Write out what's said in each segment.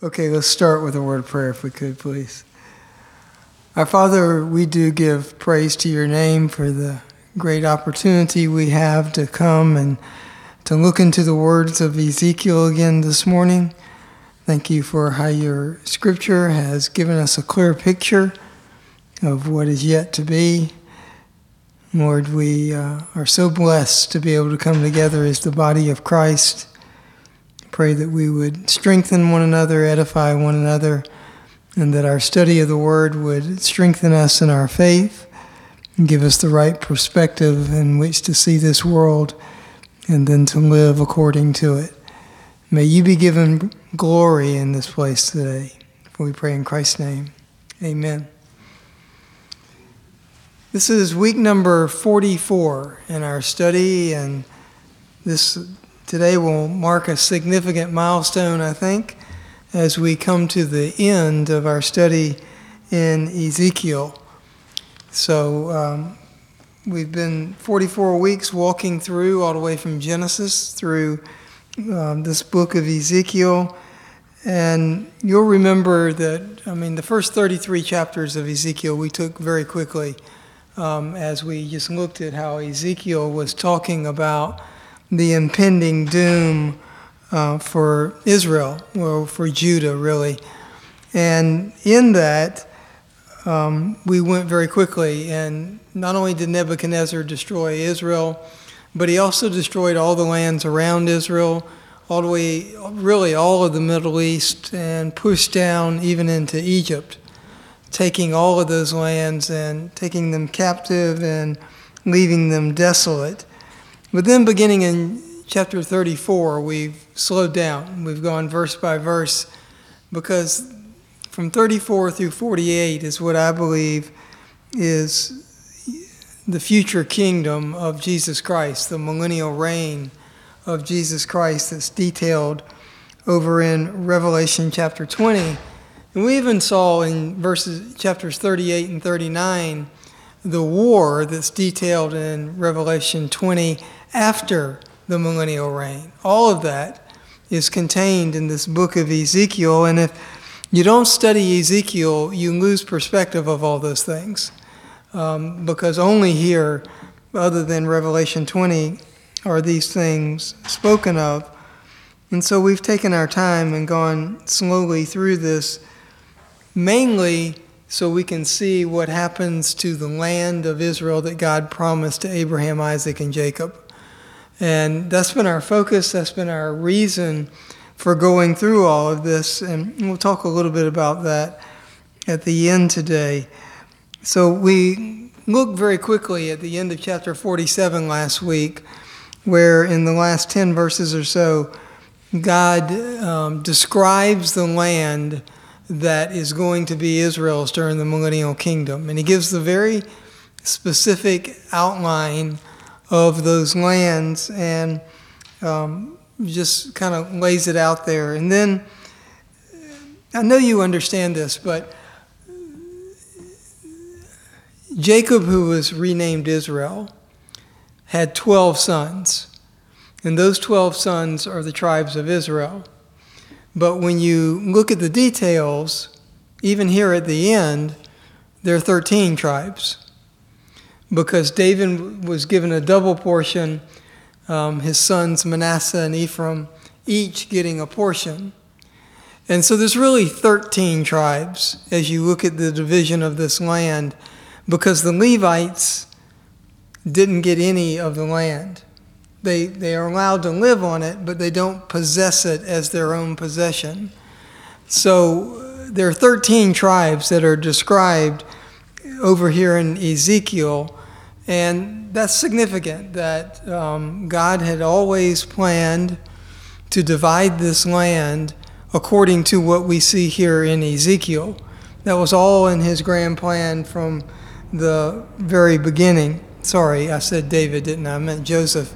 Okay, let's start with a word of prayer if we could, please. Our Father, we do give praise to your name for the great opportunity we have to come and to look into the words of Ezekiel again this morning. Thank you for how your scripture has given us a clear picture of what is yet to be. Lord, we uh, are so blessed to be able to come together as the body of Christ Pray that we would strengthen one another, edify one another, and that our study of the Word would strengthen us in our faith and give us the right perspective in which to see this world and then to live according to it. May you be given glory in this place today. For we pray in Christ's name. Amen. This is week number 44 in our study, and this Today will mark a significant milestone, I think, as we come to the end of our study in Ezekiel. So, um, we've been 44 weeks walking through, all the way from Genesis through um, this book of Ezekiel. And you'll remember that, I mean, the first 33 chapters of Ezekiel we took very quickly um, as we just looked at how Ezekiel was talking about the impending doom uh, for Israel, well, for Judah, really. And in that, um, we went very quickly, and not only did Nebuchadnezzar destroy Israel, but he also destroyed all the lands around Israel, all the way, really all of the Middle East, and pushed down even into Egypt, taking all of those lands and taking them captive and leaving them desolate. But then, beginning in chapter 34, we've slowed down. We've gone verse by verse because from 34 through 48 is what I believe is the future kingdom of Jesus Christ, the millennial reign of Jesus Christ that's detailed over in Revelation chapter 20. And we even saw in verses chapters 38 and 39 the war that's detailed in Revelation 20 after the millennial reign. All of that is contained in this book of Ezekiel. And if you don't study Ezekiel, you lose perspective of all those things. Um, because only here, other than Revelation 20, are these things spoken of. And so we've taken our time and gone slowly through this, mainly so we can see what happens to the land of Israel that God promised to Abraham, Isaac, and Jacob. And that's been our focus, that's been our reason for going through all of this. And we'll talk a little bit about that at the end today. So we looked very quickly at the end of chapter 47 last week, where in the last 10 verses or so, God um, describes the land that is going to be Israel's during the millennial kingdom. And he gives the very specific outline of those lands and um, just kind of lays it out there. And then I know you understand this, but Jacob, who was renamed Israel, had 12 sons. And those 12 sons are the tribes of Israel. But when you look at the details, even here at the end, there are 13 tribes because David was given a double portion, um, his sons Manasseh and Ephraim each getting a portion. And so there's really 13 tribes as you look at the division of this land because the Levites didn't get any of the land. They, they are allowed to live on it, but they don't possess it as their own possession. So there are 13 tribes that are described over here in Ezekiel and that's significant that um, God had always planned to divide this land according to what we see here in Ezekiel. That was all in his grand plan from the very beginning. Sorry, I said David, didn't I? I meant Joseph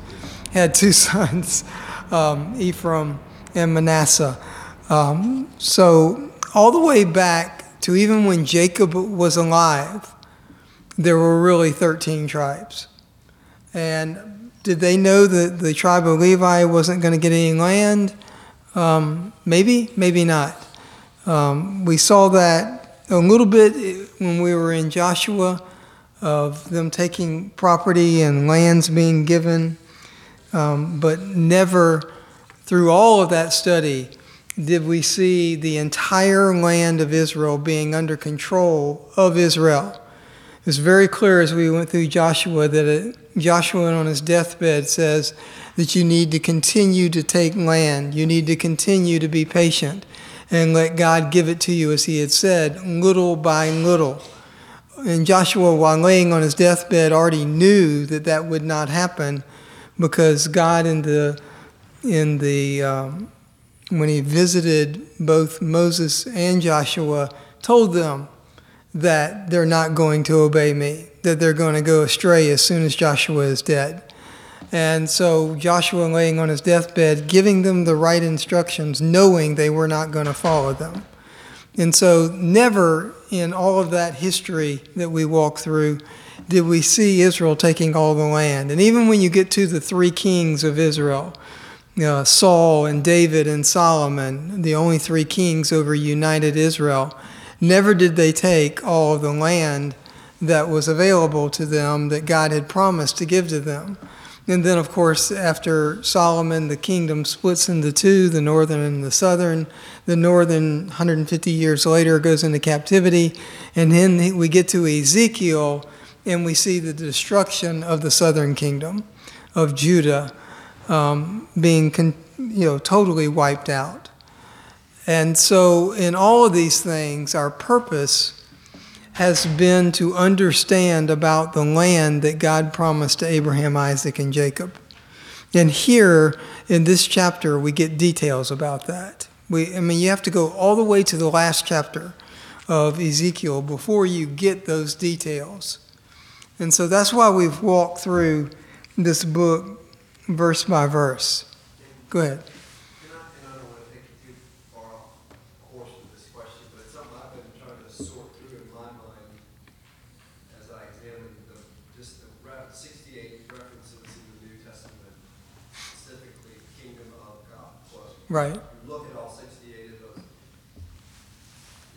had two sons, um, Ephraim and Manasseh. Um, so, all the way back to even when Jacob was alive, there were really 13 tribes. And did they know that the tribe of Levi wasn't going to get any land? Um, maybe, maybe not. Um, we saw that a little bit when we were in Joshua of them taking property and lands being given, um, but never through all of that study did we see the entire land of Israel being under control of Israel. It was very clear as we went through Joshua that it, Joshua on his deathbed says that you need to continue to take land, you need to continue to be patient and let God give it to you as he had said, little by little. And Joshua, while laying on his deathbed, already knew that that would not happen because God, in the, in the um, when he visited both Moses and Joshua, told them that they're not going to obey me, that they're going to go astray as soon as Joshua is dead. And so Joshua, laying on his deathbed, giving them the right instructions, knowing they were not going to follow them. And so, never in all of that history that we walk through did we see Israel taking all the land. And even when you get to the three kings of Israel, uh, Saul and David and Solomon, the only three kings over united Israel, never did they take all of the land that was available to them that God had promised to give to them. And then, of course, after Solomon, the kingdom splits into two the northern and the southern. The northern, 150 years later, goes into captivity. And then we get to Ezekiel, and we see the destruction of the southern kingdom of Judah um, being con- you know, totally wiped out. And so, in all of these things, our purpose has been to understand about the land that God promised to Abraham, Isaac, and Jacob. And here in this chapter, we get details about that. We, I mean, you have to go all the way to the last chapter of Ezekiel before you get those details. And so that's why we've walked through this book verse by verse. Go ahead. Right. Look at all 68 of those.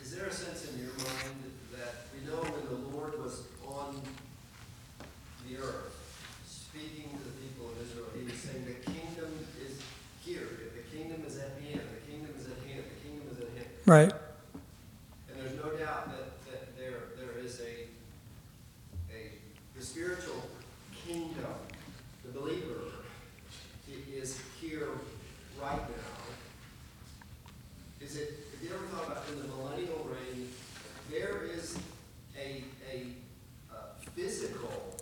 Is there a sense in your mind that we know when the Lord was on the earth, speaking to the people of Israel, he was saying, The kingdom is here. The kingdom is at hand. The kingdom is at hand. The kingdom is at hand. Right. And there's no doubt that, that there, there is a, a the spiritual kingdom, the believer, is here right now. Is it, have you ever thought about in the millennial reign, there is a, a, a physical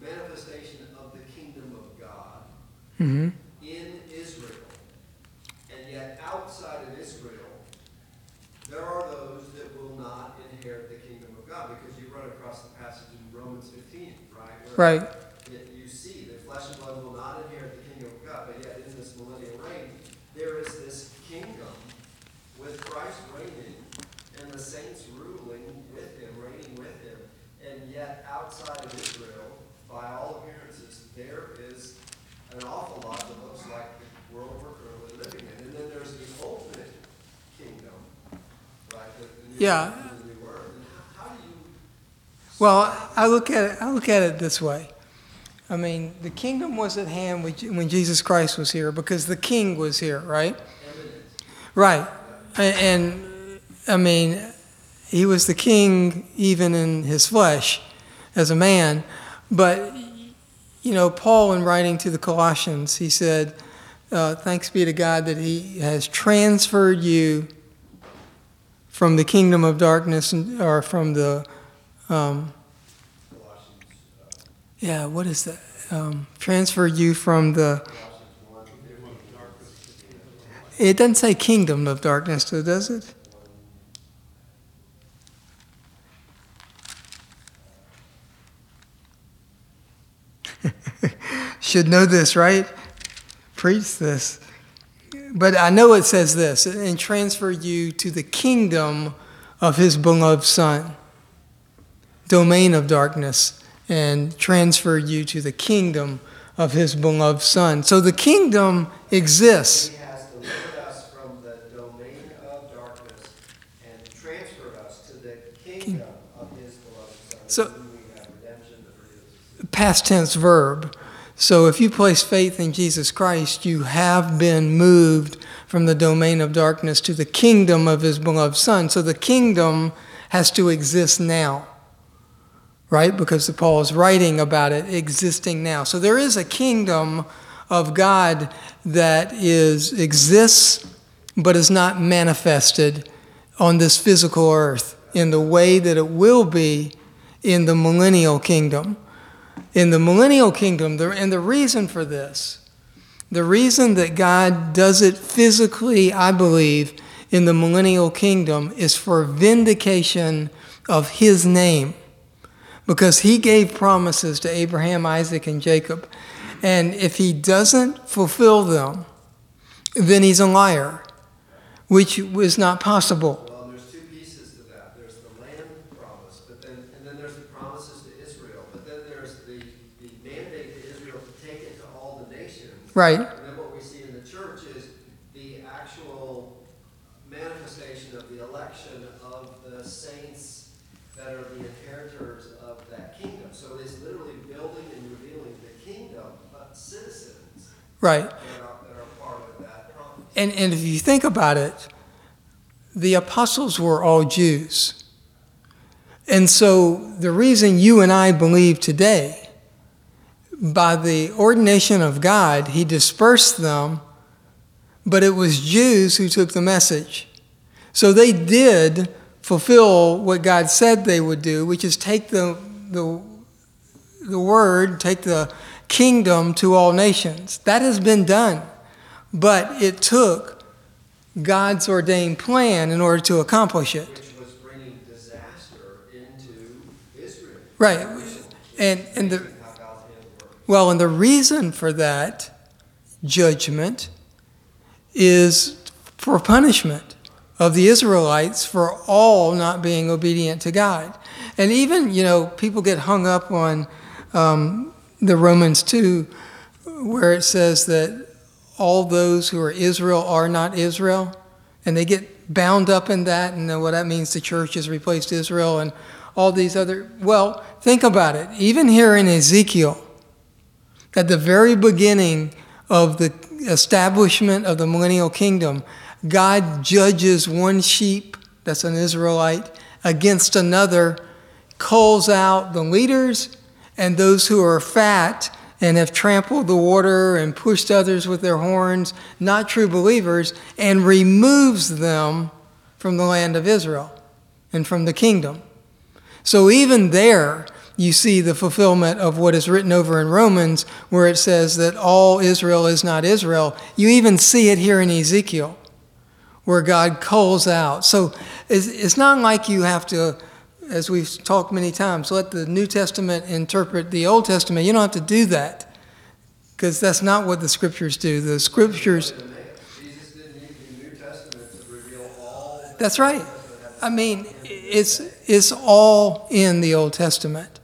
manifestation of the kingdom of God Mm-hmm. in Israel. And yet outside of Israel, there are those that will not inherit the kingdom of God because you run across the passage in Romans 15, right? Yet you see that flesh and blood will not inherit the kingdom of God, but yet in this millennial reign, there is this kingdom with Christ reigning and the saints ruling with him, reigning with him. And yet outside of Israel, by all appearances, there is an awful lot that looks like the world we're currently living in. And then there's the ultimate kingdom, right? The, the new Yeah. heaven and the new earth. And how, how do you Well, I look at it. I look at it this way. I mean, the kingdom was at hand when Jesus Christ was here because the King was here, right? Right. A- And, I mean, he was the King even in his flesh as a man. But you know, Paul, in writing to the Colossians, he said, uh, "Thanks be to God that He has transferred you from the kingdom of darkness, and- or from the um, yeah, what is that? Um, transfer you from the. It doesn't say kingdom of darkness, does it? Should know this, right? Preach this. But I know it says this and transfer you to the kingdom of his beloved Son domain of darkness and transfer you to the kingdom of his beloved Son. So the kingdom exists. He has delivered us from the domain of darkness and transferred us to the kingdom of his beloved Son. So, past tense verb. So if you place faith in Jesus Christ, you have been moved from the domain of darkness to the kingdom of his beloved Son. So the kingdom has to exist now right? Because Paul is writing about it existing now. So there is a kingdom of God that is exists but is not manifested on this physical earth in the way that it will be in the millennial kingdom in the millennial kingdom, and the reason for this, the reason that God does it physically, I believe, in the millennial kingdom is for vindication of his name. Because he gave promises to Abraham, Isaac, and Jacob. And if he doesn't fulfill them, then he's a liar, which was not possible. Well, there's two pieces to that. There's the land promise, but then, and then there's the promises to Israel. But then there's the, the mandate to Israel to take it to all the nations. Right? And then what we see in the church is the actual manifestation of the election of the saints that are the inheritors of that kingdom. So it is literally building and revealing the kingdom, but citizens Right. that are, that are part of that promise. And, and if you think about it, the apostles were all Jews. And so the reason you and I believe today, by the ordination of God, He dispersed them, but it was Jews who took the message. So they did fulfill what God said they would do, which is take the, the, the word, take the kingdom to all nations. That has been done. But it took God's ordained plan in order to accomplish it. Which was bringing disaster into Israel. Right. And, and the, How God's hand works. well, and the reason for that judgment is for punishment of the Israelites for all not being obedient to God. And even, you know, people get hung up on um, the Romans 2, where it says that all those who are Israel are not Israel. And they get bound up in that and what that means the church has replaced Israel and all these other. Well, think about it. Even here in Ezekiel, at the very beginning of the establishment of the millennial kingdom, God judges one sheep, that's an Israelite, against another, calls out the leaders and those who are fat and have trampled the water and pushed others with their horns, not true believers, and removes them from the land of Israel and from the kingdom. So even there, you see the fulfillment of what is written over in Romans, where it says that all Israel is not Israel. You even see it here in Ezekiel, where God calls out. So it's, not like you have to, as we've talked many times, let the New Testament interpret the Old Testament. You don't have to do that, because that's not what the scriptures do. The scriptures, that's right. I mean, it's, it's all in the Old Testament.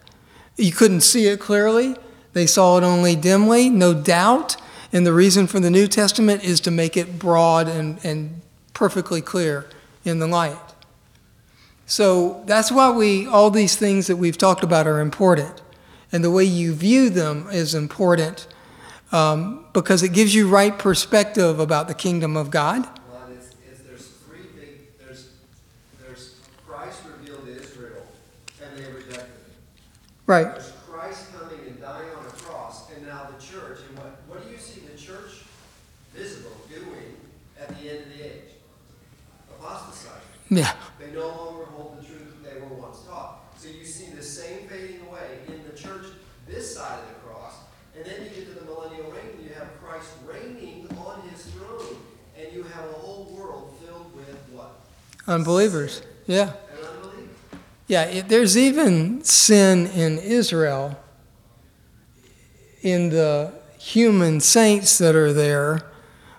You couldn't see it clearly. They saw it only dimly, no doubt. And the reason for the New Testament is to make it broad and, and perfectly clear in the light. So that's why we, all these things that we've talked about are important. And the way you view them is important um, because it gives you right perspective about the kingdom of God. Well, it's, it's, there's three big, there's, there's Christ revealed to Israel, and they rejected him. Right. There's Christ coming and dying on a cross, and now the church, and what, what do you see the church visible doing at the end of the age? Apostasizing. Yeah. They no longer hold the truth that they were once taught. So you see the same fading away in the church this side of the cross, and then you get to the millennial reign, and you have Christ reigning on his throne, and you have a whole world filled with what? Unbelievers. Yeah. Yeah, it, there's even sin in Israel in the human saints that are there,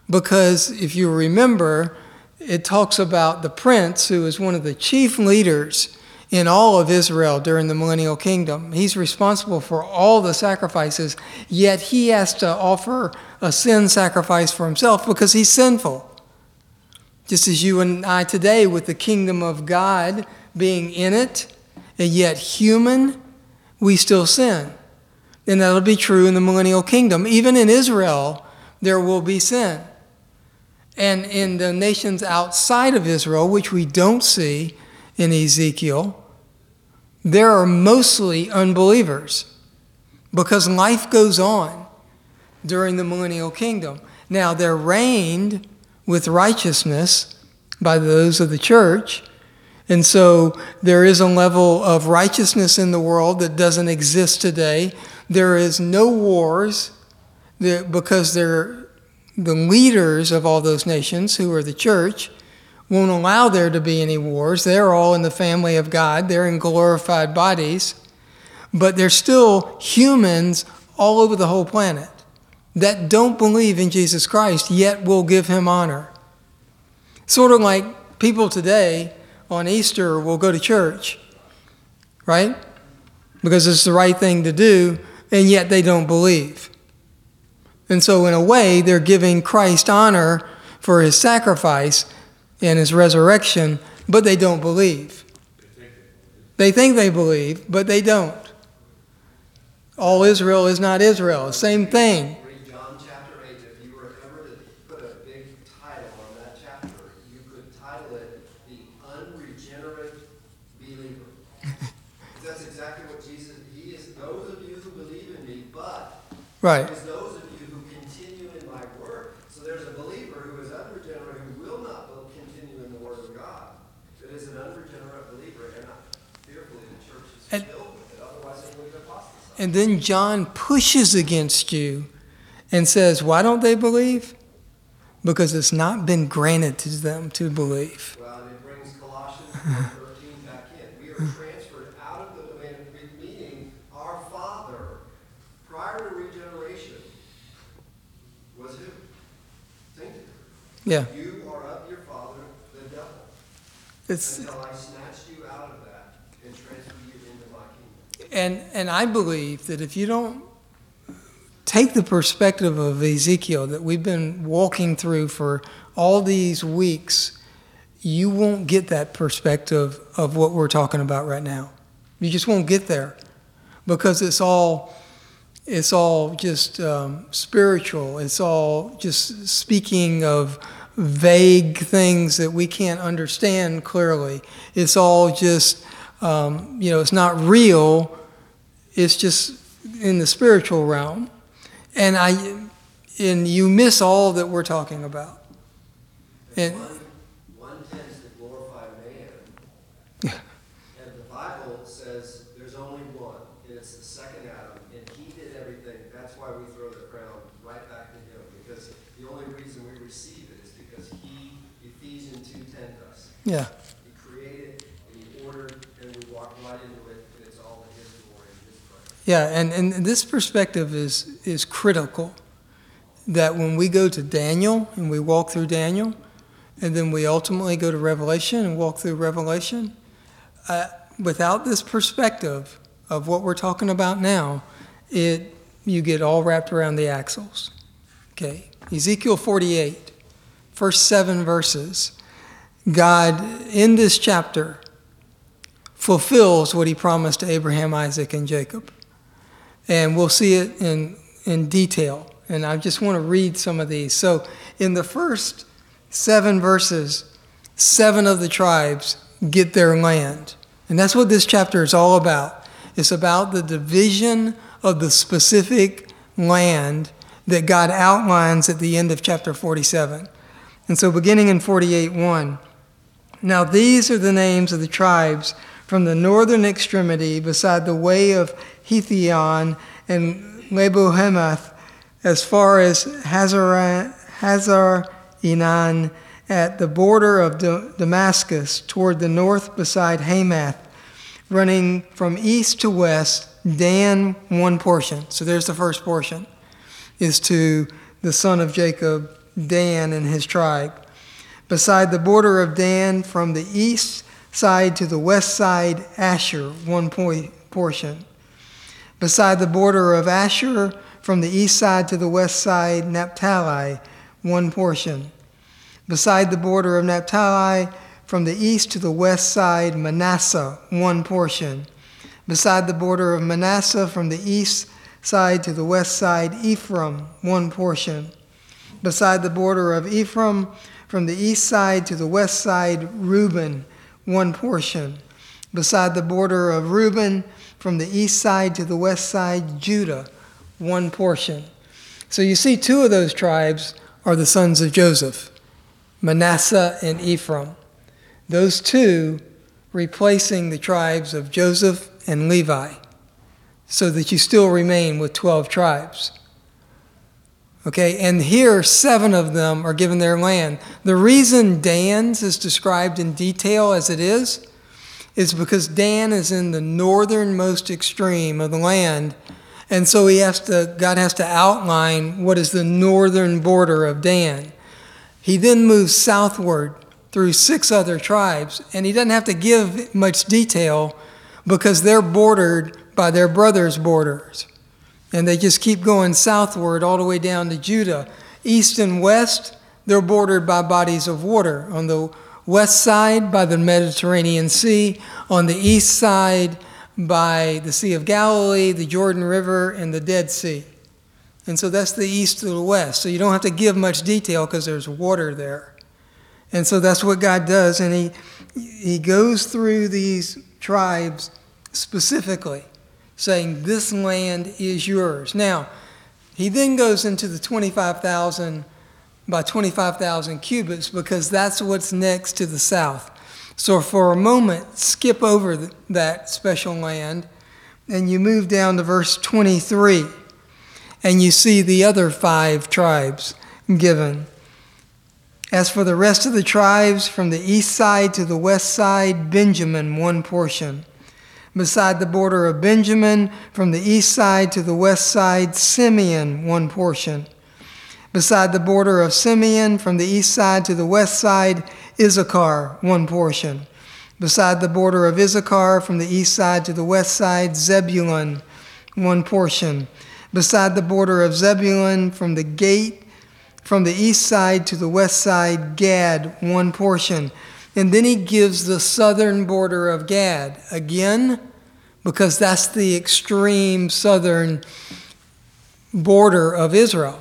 because if you remember, it talks about the prince who is one of the chief leaders in all of Israel during the millennial kingdom. He's responsible for all the sacrifices, yet he has to offer a sin sacrifice for himself because he's sinful. Just as you and I today, with the kingdom of God being in it, and yet human, we still sin. And that'll be true in the millennial kingdom. Even in Israel, there will be sin. And in the nations outside of Israel, which we don't see in Ezekiel, there are mostly unbelievers because life goes on during the millennial kingdom. Now, they're reigned with righteousness by those of the church. And so there is a level of righteousness in the world that doesn't exist today. There is no wars because they're the leaders of all those nations, who are the church, won't allow there to be any wars. They're all in the family of God, they're in glorified bodies, but they're still humans all over the whole planet that don't believe in Jesus Christ, yet will give him honor. Sort of like people today on Easter will go to church, right? Because it's the right thing to do, and yet they don't believe. And so, in a way, they're giving Christ honor for his sacrifice and his resurrection, but they don't believe. They think they believe, but they don't. All Israel is not Israel. Same thing. Read John chapter 8. If you were ever to put a big title on that chapter, you could title it The Unregenerate Believer. That's exactly what Jesus, He is those of you who believe in me, but Right. It is those of you who continue in my word. So there's a believer who is unregenerate who will not continue in the word of God. It is an unregenerate believer, and fearfully the church is And- filled with it. Otherwise, they would have apostatized. And then John pushes against you and says, Why don't they believe? Because it's not been granted to them to believe. Well, it brings Colossians 1:13 back in. We are transferred out of the domain of Greek, meaning our father, prior to regeneration, was who? Satan. Yeah. You are of your father, the devil. It's, until I snatched you out of that and transferred you into my kingdom. And, and I believe that if you don't take the perspective of Ezekiel that we've been walking through for all these weeks, you won't get that perspective of what we're talking about right now. You just won't get there because it's all it's all just um, spiritual. It's all just speaking of vague things that we can't understand clearly. It's all just um, you know it's not real. It's just in the spiritual realm, and I and you miss all that we're talking about. And One, one tends to glorify man. And the Bible says there's only one, and it's the second Adam, and he did everything. That's why we throw the crown right back to him, because the only reason we receive it is because he, Ephesians two ten us. yeah. He created, and he ordered, and we walk right into it, and it's all to his glory and his praise. Yeah, and, and this perspective is, is critical. That when we go to Daniel and we walk through Daniel, and then we ultimately go to Revelation and walk through Revelation, uh, without this perspective of what we're talking about now, it you get all wrapped around the axles. Okay, Ezekiel 48, first seven verses. God, in this chapter, fulfills what he promised to Abraham, Isaac, and Jacob and we'll see it in, in detail. And I just want to read some of these. So, in the first seven verses, seven of the tribes get their land. And that's what this chapter is all about. It's about the division of the specific land that God outlines at the end of chapter 47. And so, beginning in 48 1, now these are the names of the tribes from the northern extremity beside the way of Hethlon and Lebo-hamath as far as Hazar, Enan at the border of Damascus toward the north beside Hamath, running from east to west, Dan one portion. So there's the first portion, is to the son of Jacob, Dan and his tribe. Beside the border of Dan from the east side to the west side, Asher, one portion. Beside the border of Asher from the east side to the west side, Naphtali, one portion. Beside the border of Naphtali from the east to the west side, Manasseh, one portion. Beside the border of Manasseh, from the east side to the west side, Ephraim, one portion. Beside the border of Ephraim, from the east side to the west side, Reuben, one portion. Beside the border of Reuben, from the east side to the west side, Judah, one portion. So you see, two of those tribes are the sons of Joseph Manasseh and Ephraim. Those two replacing the tribes of Joseph and Levi, so that you still remain with 12 tribes. Okay, and here seven of them are given their land. The reason Dan's is described in detail as it is is because Dan is in the northernmost extreme of the land. And so he has to, God has to outline what is the northern border of Dan. He then moves southward through six other tribes, and he doesn't have to give much detail because they're bordered by their brothers' borders. And they just keep going southward all the way down to Judah. East and west, they're bordered by bodies of water. On the west side, by the Mediterranean Sea. On the east side, by the Sea of Galilee, the Jordan River, and the Dead Sea. And so that's the east to the west. So you don't have to give much detail because there's water there. And so that's what God does. And He, he goes through these tribes specifically, saying, This land is yours. Now, He then goes into the 25,000 by 25,000 cubits because that's what's next to the south. So for a moment, skip over that special land and you move down to verse 23 and you see the other five tribes given. As for the rest of the tribes, from the east side to the west side, Benjamin, one portion. Beside the border of Benjamin, from the east side to the west side, Simeon, one portion. Beside the border of Simeon, from the east side to the west side, Issachar, one portion. Beside the border of Issachar, from the east side to the west side, Zebulun, one portion. Beside the border of Zebulun, from the gate, from the east side to the west side, Gad, one portion. And then he gives the southern border of Gad again, because that's the extreme southern border of Israel.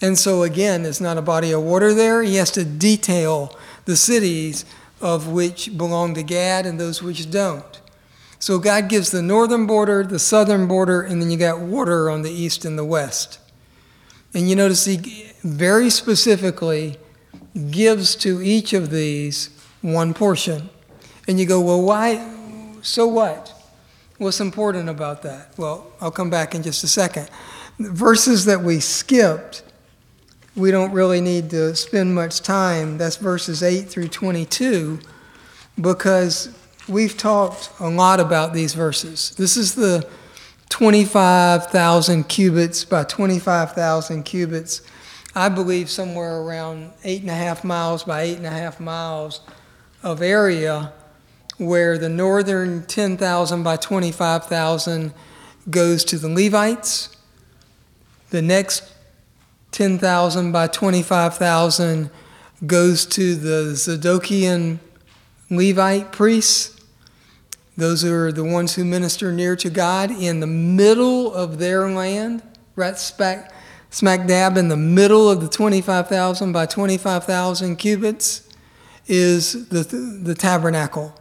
And so, again, it's not a body of water there. He has to detail the cities of which belong to Gad and those which don't. So, God gives the northern border, the southern border, and then you got water on the east and the west. And you notice he very specifically gives to each of these one portion. And you go, well, why? So what? What's important about that? Well, I'll come back in just a second. The verses that we skipped we don't really need to spend much time. That's verses 8 through 22, because we've talked a lot about these verses. This is the 25,000 cubits by 25,000 cubits. I believe somewhere around eight and a half miles by eight and a half miles of area where the northern 10,000 by 25,000 goes to the Levites. The next 10,000 by 25,000 goes to the Zadokian Levite priests. Those are the ones who minister near to God in the middle of their land, right smack, smack dab in the middle of the 25,000 by 25,000 cubits is the, the tabernacle,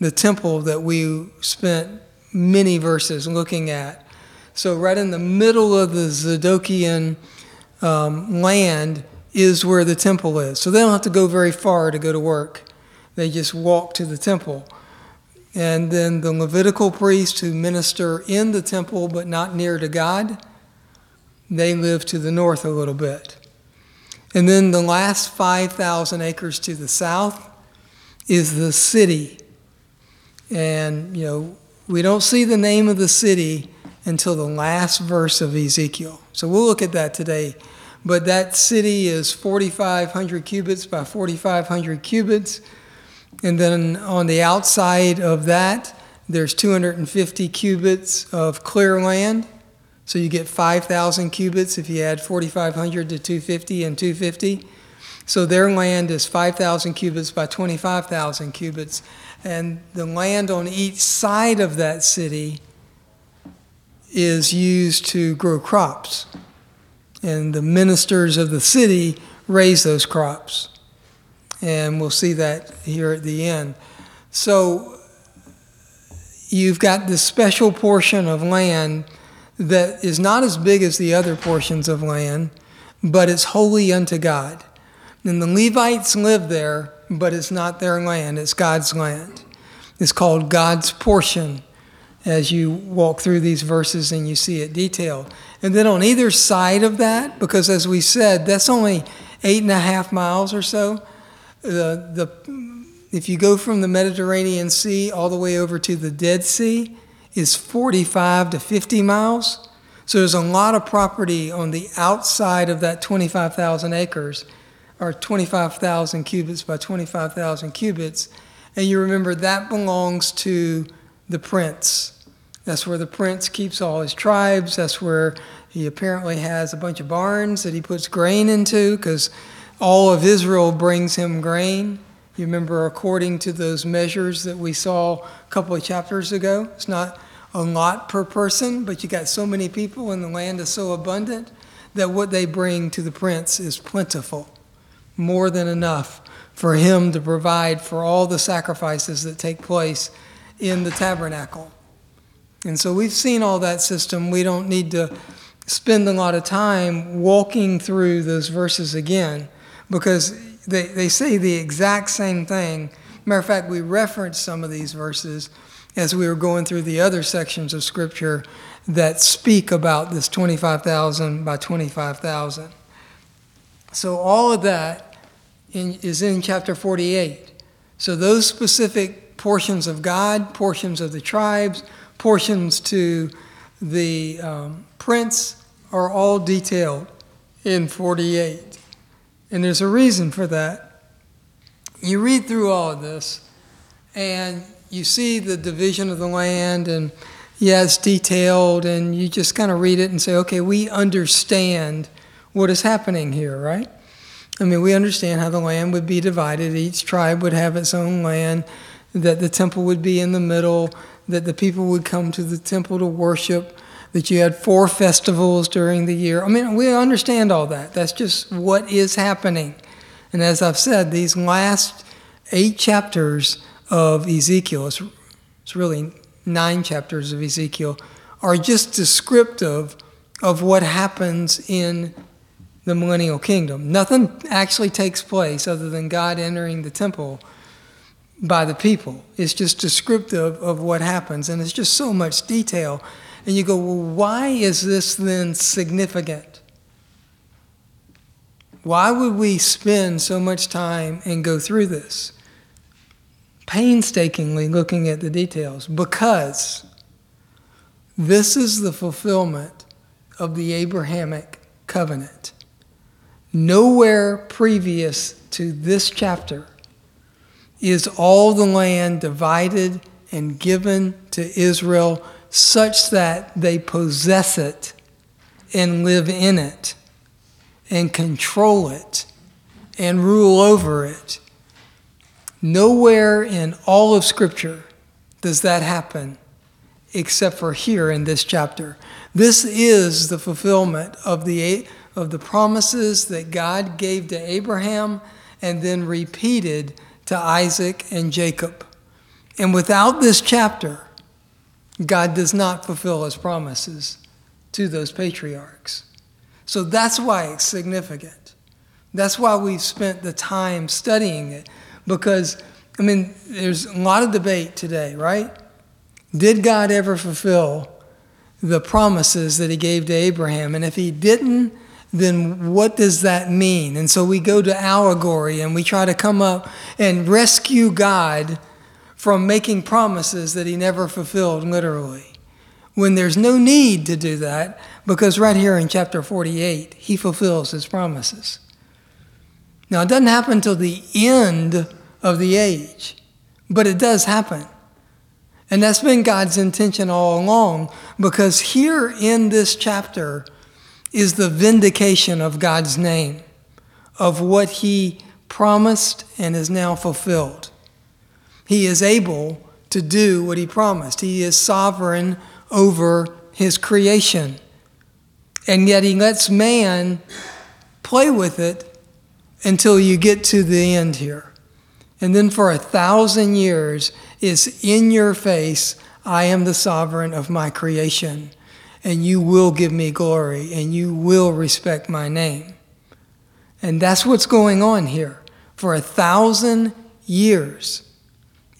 the temple that we spent many verses looking at. So, right in the middle of the Zadokian um, land is where the temple is. So they don't have to go very far to go to work. They just walk to the temple. And then the Levitical priests who minister in the temple but not near to God, they live to the north a little bit. And then the last 5,000 acres to the south is the city. And, you know, we don't see the name of the city until the last verse of Ezekiel. So we'll look at that today. But that city is 4,500 cubits by 4,500 cubits. And then on the outside of that, there's 250 cubits of clear land. So you get 5,000 cubits if you add 4,500 to 250 and 250. So their land is 5,000 cubits by 25,000 cubits. And the land on each side of that city is used to grow crops. And the ministers of the city raise those crops. And we'll see that here at the end. So you've got this special portion of land that is not as big as the other portions of land, but it's holy unto God. And the Levites live there, but it's not their land, it's God's land. It's called God's portion as you walk through these verses and you see it detailed. And then on either side of that, because as we said, that's only eight and a half miles or so, the, the, if you go from the Mediterranean Sea all the way over to the Dead Sea, is 45 to 50 miles. So there's a lot of property on the outside of that 25,000 acres, or 25,000 cubits by 25,000 cubits. And you remember that belongs to the prince. That's where the prince keeps all his tribes. That's where he apparently has a bunch of barns that he puts grain into because all of Israel brings him grain. You remember, according to those measures that we saw a couple of chapters ago, it's not a lot per person, but you got so many people and the land is so abundant that what they bring to the prince is plentiful, more than enough for him to provide for all the sacrifices that take place in the tabernacle. And so we've seen all that system. We don't need to spend a lot of time walking through those verses again because they, they say the exact same thing. Matter of fact, we referenced some of these verses as we were going through the other sections of Scripture that speak about this 25,000 by 25,000. So all of that in, is in chapter 48. So those specific portions of God, portions of the tribes, portions to the um, prince are all detailed in 48. And there's a reason for that. You read through all of this, and you see the division of the land, and yeah, it's detailed, and you just kind of read it and say, okay, we understand what is happening here, right? I mean, we understand how the land would be divided. Each tribe would have its own land, that the temple would be in the middle, that the people would come to the temple to worship, that you had four festivals during the year. I mean, we understand all that. That's just what is happening. And as I've said, these last eight chapters of Ezekiel, it's, it's really nine chapters of Ezekiel, are just descriptive of what happens in the millennial kingdom. Nothing actually takes place other than God entering the temple by the people. It's just descriptive of what happens, and it's just so much detail. And you go, well, why is this then significant? Why would we spend so much time and go through this? Painstakingly looking at the details. Because this is the fulfillment of the Abrahamic covenant. Nowhere previous to this chapter is all the land divided and given to Israel such that they possess it and live in it and control it and rule over it. Nowhere in all of Scripture does that happen except for here in this chapter. This is the fulfillment of the, of the promises that God gave to Abraham and then repeated to Isaac and Jacob. And without this chapter, God does not fulfill his promises to those patriarchs. So that's why it's significant. That's why we've spent the time studying it. Because, I mean, there's a lot of debate today, right? Did God ever fulfill the promises that he gave to Abraham? And if he didn't, then what does that mean? And so we go to allegory and we try to come up and rescue God from making promises that he never fulfilled literally. When there's no need to do that, because right here in chapter 48, he fulfills his promises. Now, it doesn't happen until the end of the age, but it does happen. And that's been God's intention all along, because here in this chapter, is the vindication of God's name, of what he promised and is now fulfilled. He is able to do what he promised. He is sovereign over his creation. And yet he lets man play with it until you get to the end here. And then for a thousand years it's in your face, I am the sovereign of my creation, and you will give me glory, and you will respect my name. And that's what's going on here. For a thousand years,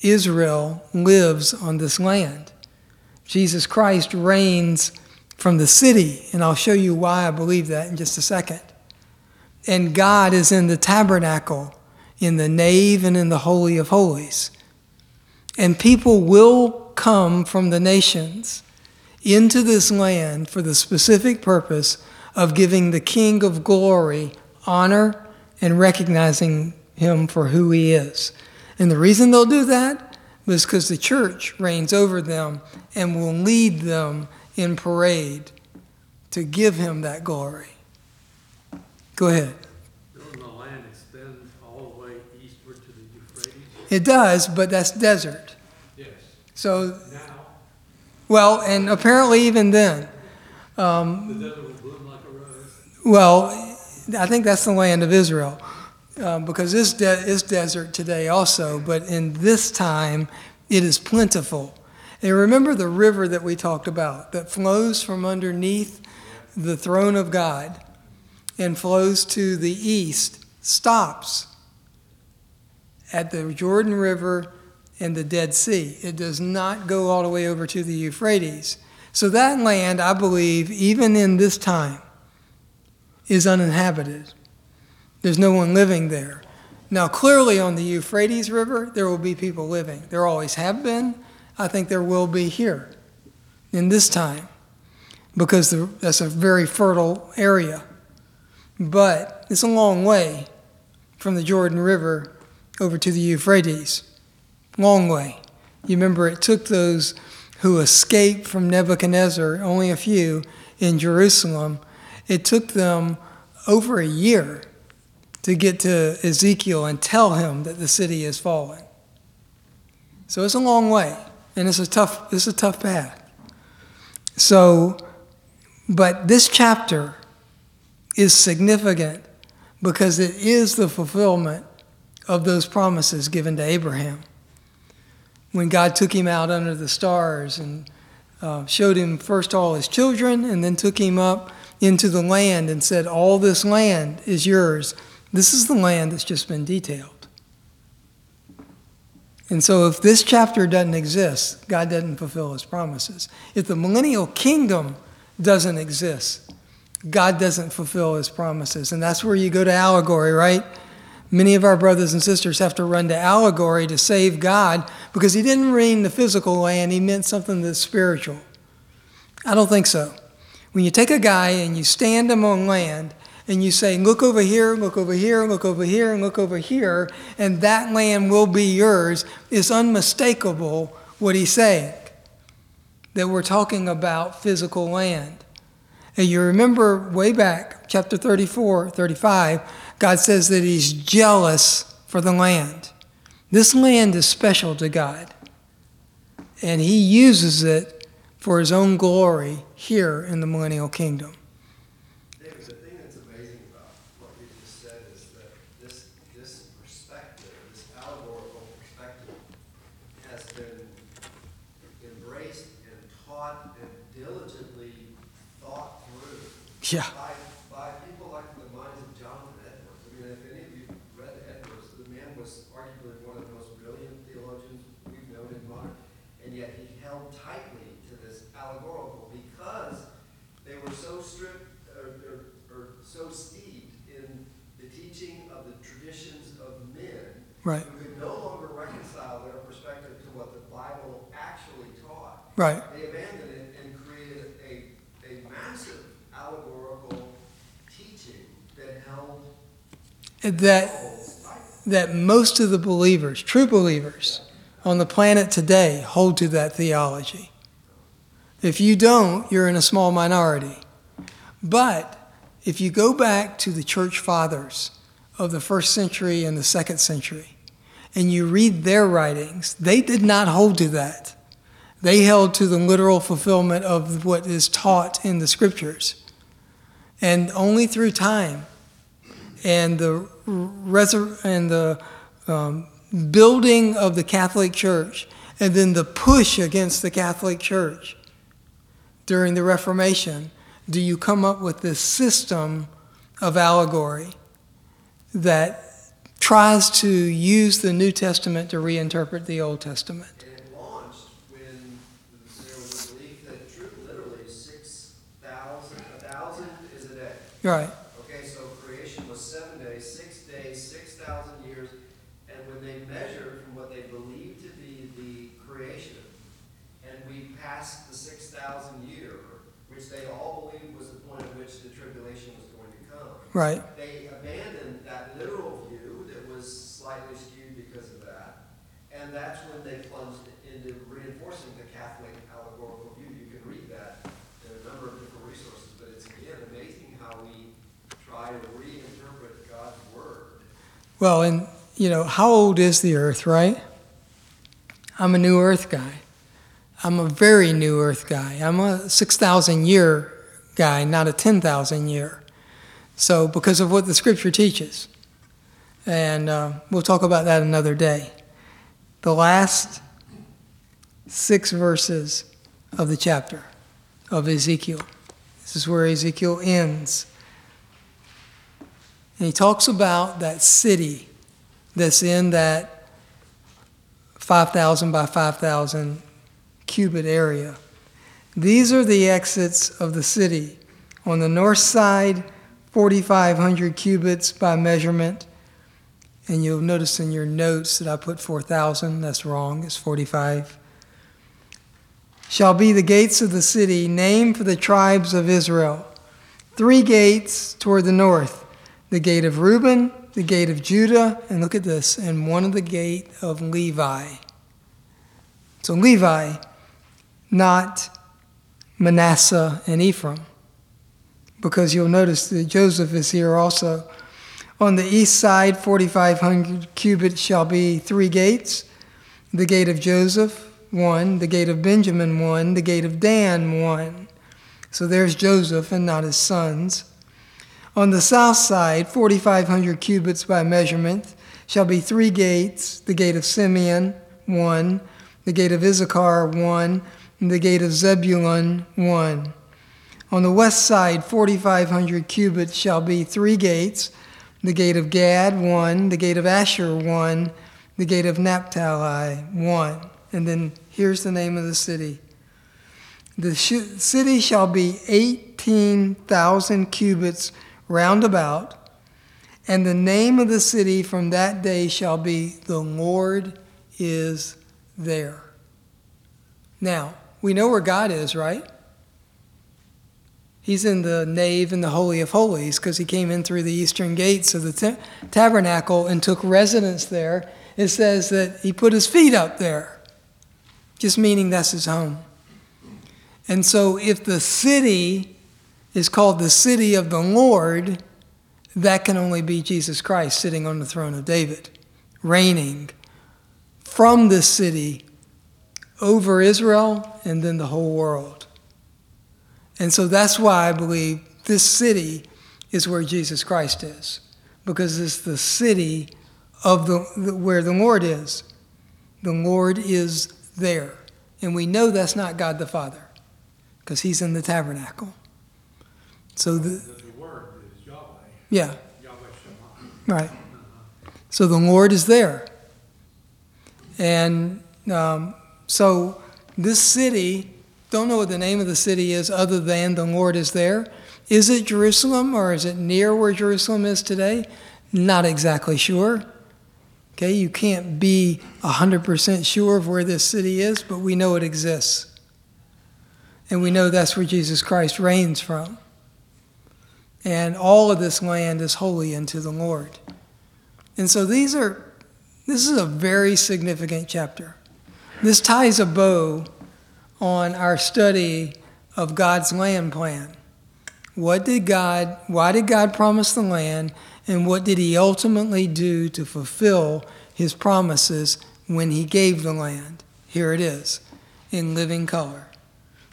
Israel lives on this land. Jesus Christ reigns from the city, and I'll show you why I believe that in just a second. And God is in the tabernacle, in the nave, and in the Holy of Holies. And people will come from the nations into this land for the specific purpose of giving the King of glory honor and recognizing him for who he is. And the reason they'll do that is because the church reigns over them and will lead them in parade to give him that glory. Go ahead. Doesn't the land extend all the way eastward to the Euphrates? It does, but that's desert. Yes. So, Now, well, and apparently even then, um, well, I think that's the land of Israel. Um, because de- is desert today also, but in this time it is plentiful. And remember the river that we talked about that flows from underneath the throne of God and flows to the east, stops at the Jordan River and the Dead Sea. It does not go all the way over to the Euphrates. So that land, I believe, even in this time, is uninhabited. There's no one living there. Now, clearly on the Euphrates River, there will be people living. There always have been. I think there will be here in this time because that's a very fertile area. But it's a long way from the Jordan River over to the Euphrates. Long way. You remember it took those who escaped from Nebuchadnezzar, only a few, in Jerusalem, it took them over a year to get to Ezekiel and tell him that the city is falling. So it's a long way, and it's a tough, it's a tough path. So, but this chapter is significant because it is the fulfillment of those promises given to Abraham. When God took him out under the stars and uh, showed him first all his children and then took him up into the land and said, All this land is yours. This is the land that's just been detailed. And so, if this chapter doesn't exist, God doesn't fulfill his promises. If the millennial kingdom doesn't exist, God doesn't fulfill his promises. And that's where you go to allegory, right? Many of our brothers and sisters have to run to allegory to save God because he didn't mean the physical land, he meant something that's spiritual. I don't think so. When you take a guy and you stand him on land and you say, Look over here, look over here, look over here, and look over here, and that land will be yours, it's unmistakable what he's saying. That we're talking about physical land. And you remember way back, chapter 34, 35, God says that He's jealous for the land. This land is special to God, and He uses it for His own glory here in the millennial kingdom. David, the thing that's amazing about what you just said is that this, this perspective, this allegorical perspective, has been embraced and taught and diligently thought through Yeah. by, by people like the minds of Jonathan Edwards. I mean, if any of you read Edwards, the man was arguably one of the most brilliant theologians we've known in modern, and yet he held tightly to this allegorical because they were so stripped or, or, or so steeped in the teaching of the traditions of men Right, who could no longer reconcile their perspective to what the Bible actually taught. right. They abandoned it and created a, a massive allegorical teaching that held That, that most of the believers, true believers, on the planet today hold to that theology. If you don't, you're in a small minority. But if you go back to the church fathers of the first century and the second century, and you read their writings, they did not hold to that. They held to the literal fulfillment of what is taught in the scriptures. And only through time and the resur- and the um, building of the Catholic Church, and then the push against the Catholic Church during the Reformation, do you come up with this system of allegory that tries to use the New Testament to reinterpret the Old Testament. And it launched when there was a belief that literally six thousand, thousand is a day. Right. Okay, so creation was seven days, six days, six thousand years, and when they measured from what they believed to be the creation, and we passed the six thousand year, which they all believed was the point at which the tribulation was going to come. Right. They abandoned that literal view that was slightly skewed because of that, and that's when they plunged into reinforcing the Catholic allegorical view. You can read that in a number of different resources, but it's again amazing how we try to reinterpret God's word. Well, and, you know, how old is the earth, right? I'm a new earth guy. I'm a very new earth guy. I'm a 6,000 year guy, not a 10,000 year. So, because of what the scripture teaches. And uh, we'll talk about that another day. The last six verses of the chapter of Ezekiel. This is where Ezekiel ends. And he talks about that city that's in that 5,000 by 5,000 cubit area. These are the exits of the city. On the north side, 4,500 cubits by measurement. And you'll notice in your notes that I put 4,000. That's wrong. It's 45. Shall be the gates of the city, named for the tribes of Israel. Three gates toward the north the gate of Reuben, the gate of Judah, and look at this, and one of the gate of Levi. So Levi, not Manasseh and Ephraim, because you'll notice that Joseph is here also. On the east side, 4,500 cubits shall be three gates the gate of Joseph, one, the gate of Benjamin, one, the gate of Dan, one. So there's Joseph and not his sons. On the south side, 4,500 cubits by measurement, shall be three gates the gate of Simeon, one, the gate of Issachar, one, and the gate of Zebulun, one. On the west side, 4,500 cubits shall be three gates the gate of Gad, one, the gate of Asher, one, the gate of Naphtali, one. And then here's the name of the city. The sh- city shall be 18,000 cubits round about, and the name of the city from that day shall be The Lord is there. Now, we know where God is, right? He's in the nave in the Holy of Holies because he came in through the eastern gates of the ta- tabernacle and took residence there. It says that he put his feet up there, just meaning that's his home. And so, if the city is called the city of the Lord, that can only be Jesus Christ sitting on the throne of David, reigning from this city over Israel and then the whole world. And so that's why I believe this city is where Jesus Christ is, because it's the city of the, where the Lord is. The Lord is there. And we know that's not God the Father, because he's in the tabernacle. So the, The, word is Yahweh, yeah, Yahweh Shammah. right. So the Lord is there. And um, so this city, don't know what the name of the city is other than the Lord is there. Is it Jerusalem or is it near where Jerusalem is today? Not exactly sure. Okay, you can't be 100% sure of where this city is, but we know it exists. And we know that's where Jesus Christ reigns from. And all of this land is holy unto the Lord. And so these are, this is a very significant chapter. This ties a bow on our study of God's land plan. What did God, why did God promise the land, And what did he ultimately do to fulfill his promises when he gave the land? Here it is, in living color.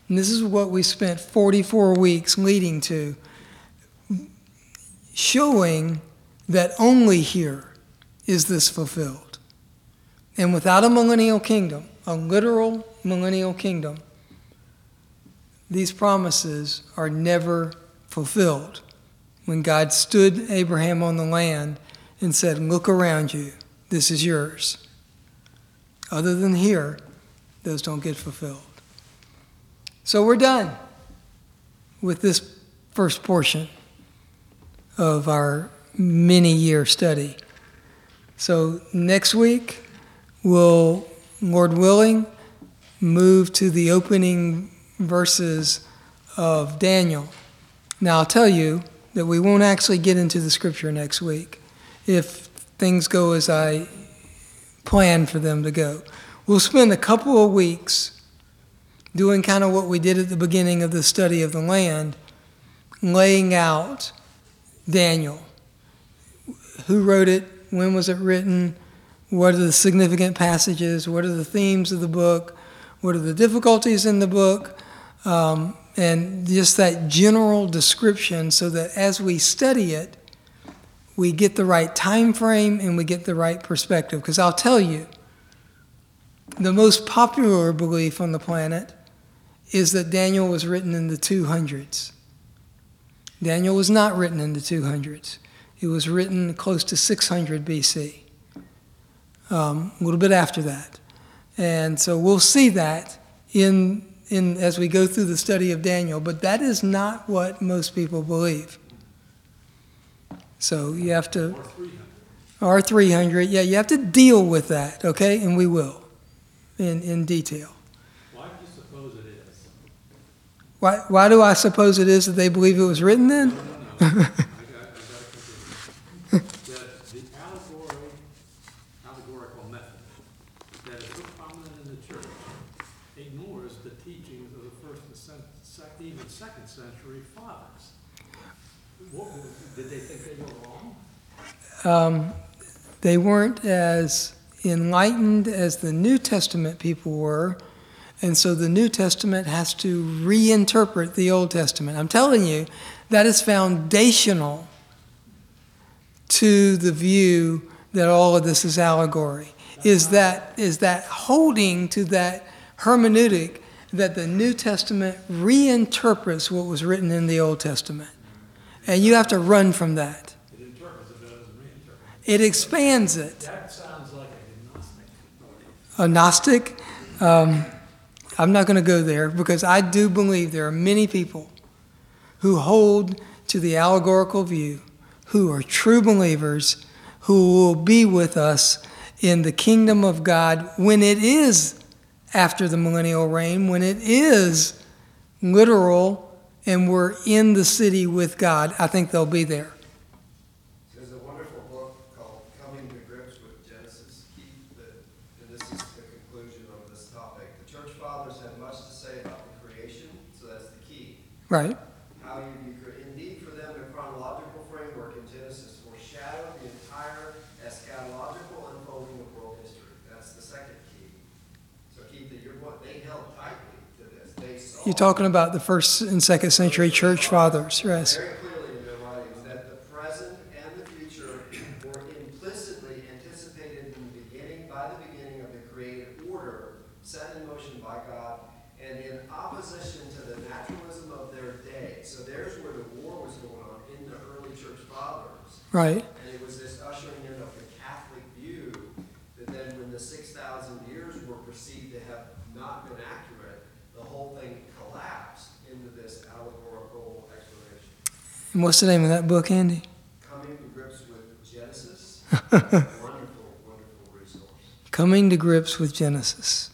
And this is what we spent 44 weeks leading to, showing that only here is this fulfilled. And without a millennial kingdom, a literal millennial kingdom, these promises are never fulfilled. When God stood Abraham on the land and said, Look around you, this is yours. Other than here, those don't get fulfilled. So we're done with this first portion of our many year study. So next week, we'll, Lord willing, move to the opening verses of Daniel. Now, I'll tell you that we won't actually get into the scripture next week if things go as I plan for them to go. We'll spend a couple of weeks doing kind of what we did at the beginning of the study of the land, laying out Daniel. Who wrote it? When was it written? What are the significant passages? What are the themes of the book? What are the difficulties in the book? Um, and just that general description so that as we study it, we get the right time frame and we get the right perspective. Because I'll tell you, the most popular belief on the planet is that Daniel was written in the 200s. Daniel was not written in the 200s. It was written close to 600 BC, um, a little bit after that. And so we'll see that in, in, as we go through the study of Daniel, but that is not what most people believe. So you have to, Or three hundred. R300, yeah, you have to deal with that, okay? And we will, in, in detail. Why do you suppose it is? Why, why do I suppose it is that they believe it was written then? No, no, no. I got, I got to continue. That the allegorical method that is so prominent in the church ignores the teachings of the first and even second century fathers. Did they think they were wrong? um, they weren't as enlightened as the New Testament people were, and so the New Testament has to reinterpret the Old Testament. I'm telling you, that is foundational to the view that all of this is allegory. Is that is that holding to that hermeneutic that the New Testament reinterprets what was written in the Old Testament, and you have to run from that. It interprets it, but it doesn't reinterpret. It expands it. That sounds like a Gnostic. a Gnostic. Um, I'm not going to go there because I do believe there are many people who hold to the allegorical view, who are true believers, who will be with us in the kingdom of God when it is after the millennial reign, when it is literal and we're in the city with God. I think they'll be there. There's a wonderful book called Coming to Grips with Genesis. Keith, that, and this is the conclusion of this topic. The church fathers had much to say about the creation, so that's the key. Right? How you be indeed for them the chronological framework in Genesis foreshadowed the entire eschatological unfolding of world history. That's the second key. So Keith, that you're what they held tightly to this. They saw You're talking about the first and second century church fathers, yes. very clearly in their writings that the present and the future were implicitly anticipated in the beginning by the beginning of the created order set in motion by God and in opposition to the naturalism of their day. So there's where the war was going on in the early church fathers. Right. And it was this ushering in of the Catholic view that then when the 6,000 years were perceived to have not been accurate, the whole thing collapsed into this allegorical explanation. And what's the name of that book, Andy? Coming to grips with Genesis, wonderful, wonderful resource. Coming to grips with Genesis.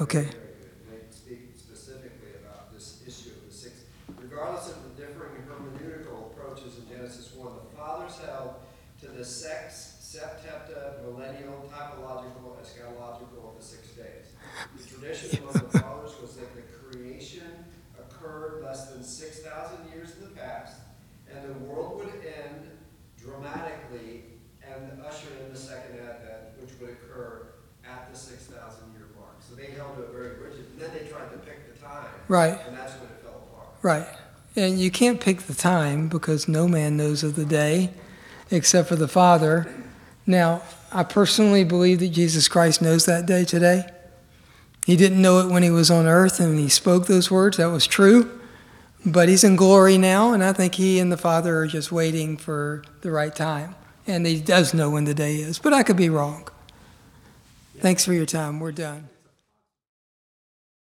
Okay. Very good. They speak specifically about this issue of the six. Regardless of the differing hermeneutical approaches in Genesis one, the fathers held to the sex, septeta, millennial, typological, eschatological of the six days. The tradition among the fathers was that the creation occurred less than six thousand years in the past, and the world would end dramatically and ushered in the second advent, which would occur at the six thousand year mark. So they held to it very rigid, and then they tried to pick the time, Right, and that's when it fell apart. right. And you can't pick the time because no man knows of the day except for the Father. Now, I personally believe that Jesus Christ knows that day today. He didn't know it when he was on earth and he spoke those words. That was true. But he's in glory now, and I think he and the Father are just waiting for the right time. And he does know when the day is, but I could be wrong. Thanks for your time. We're done.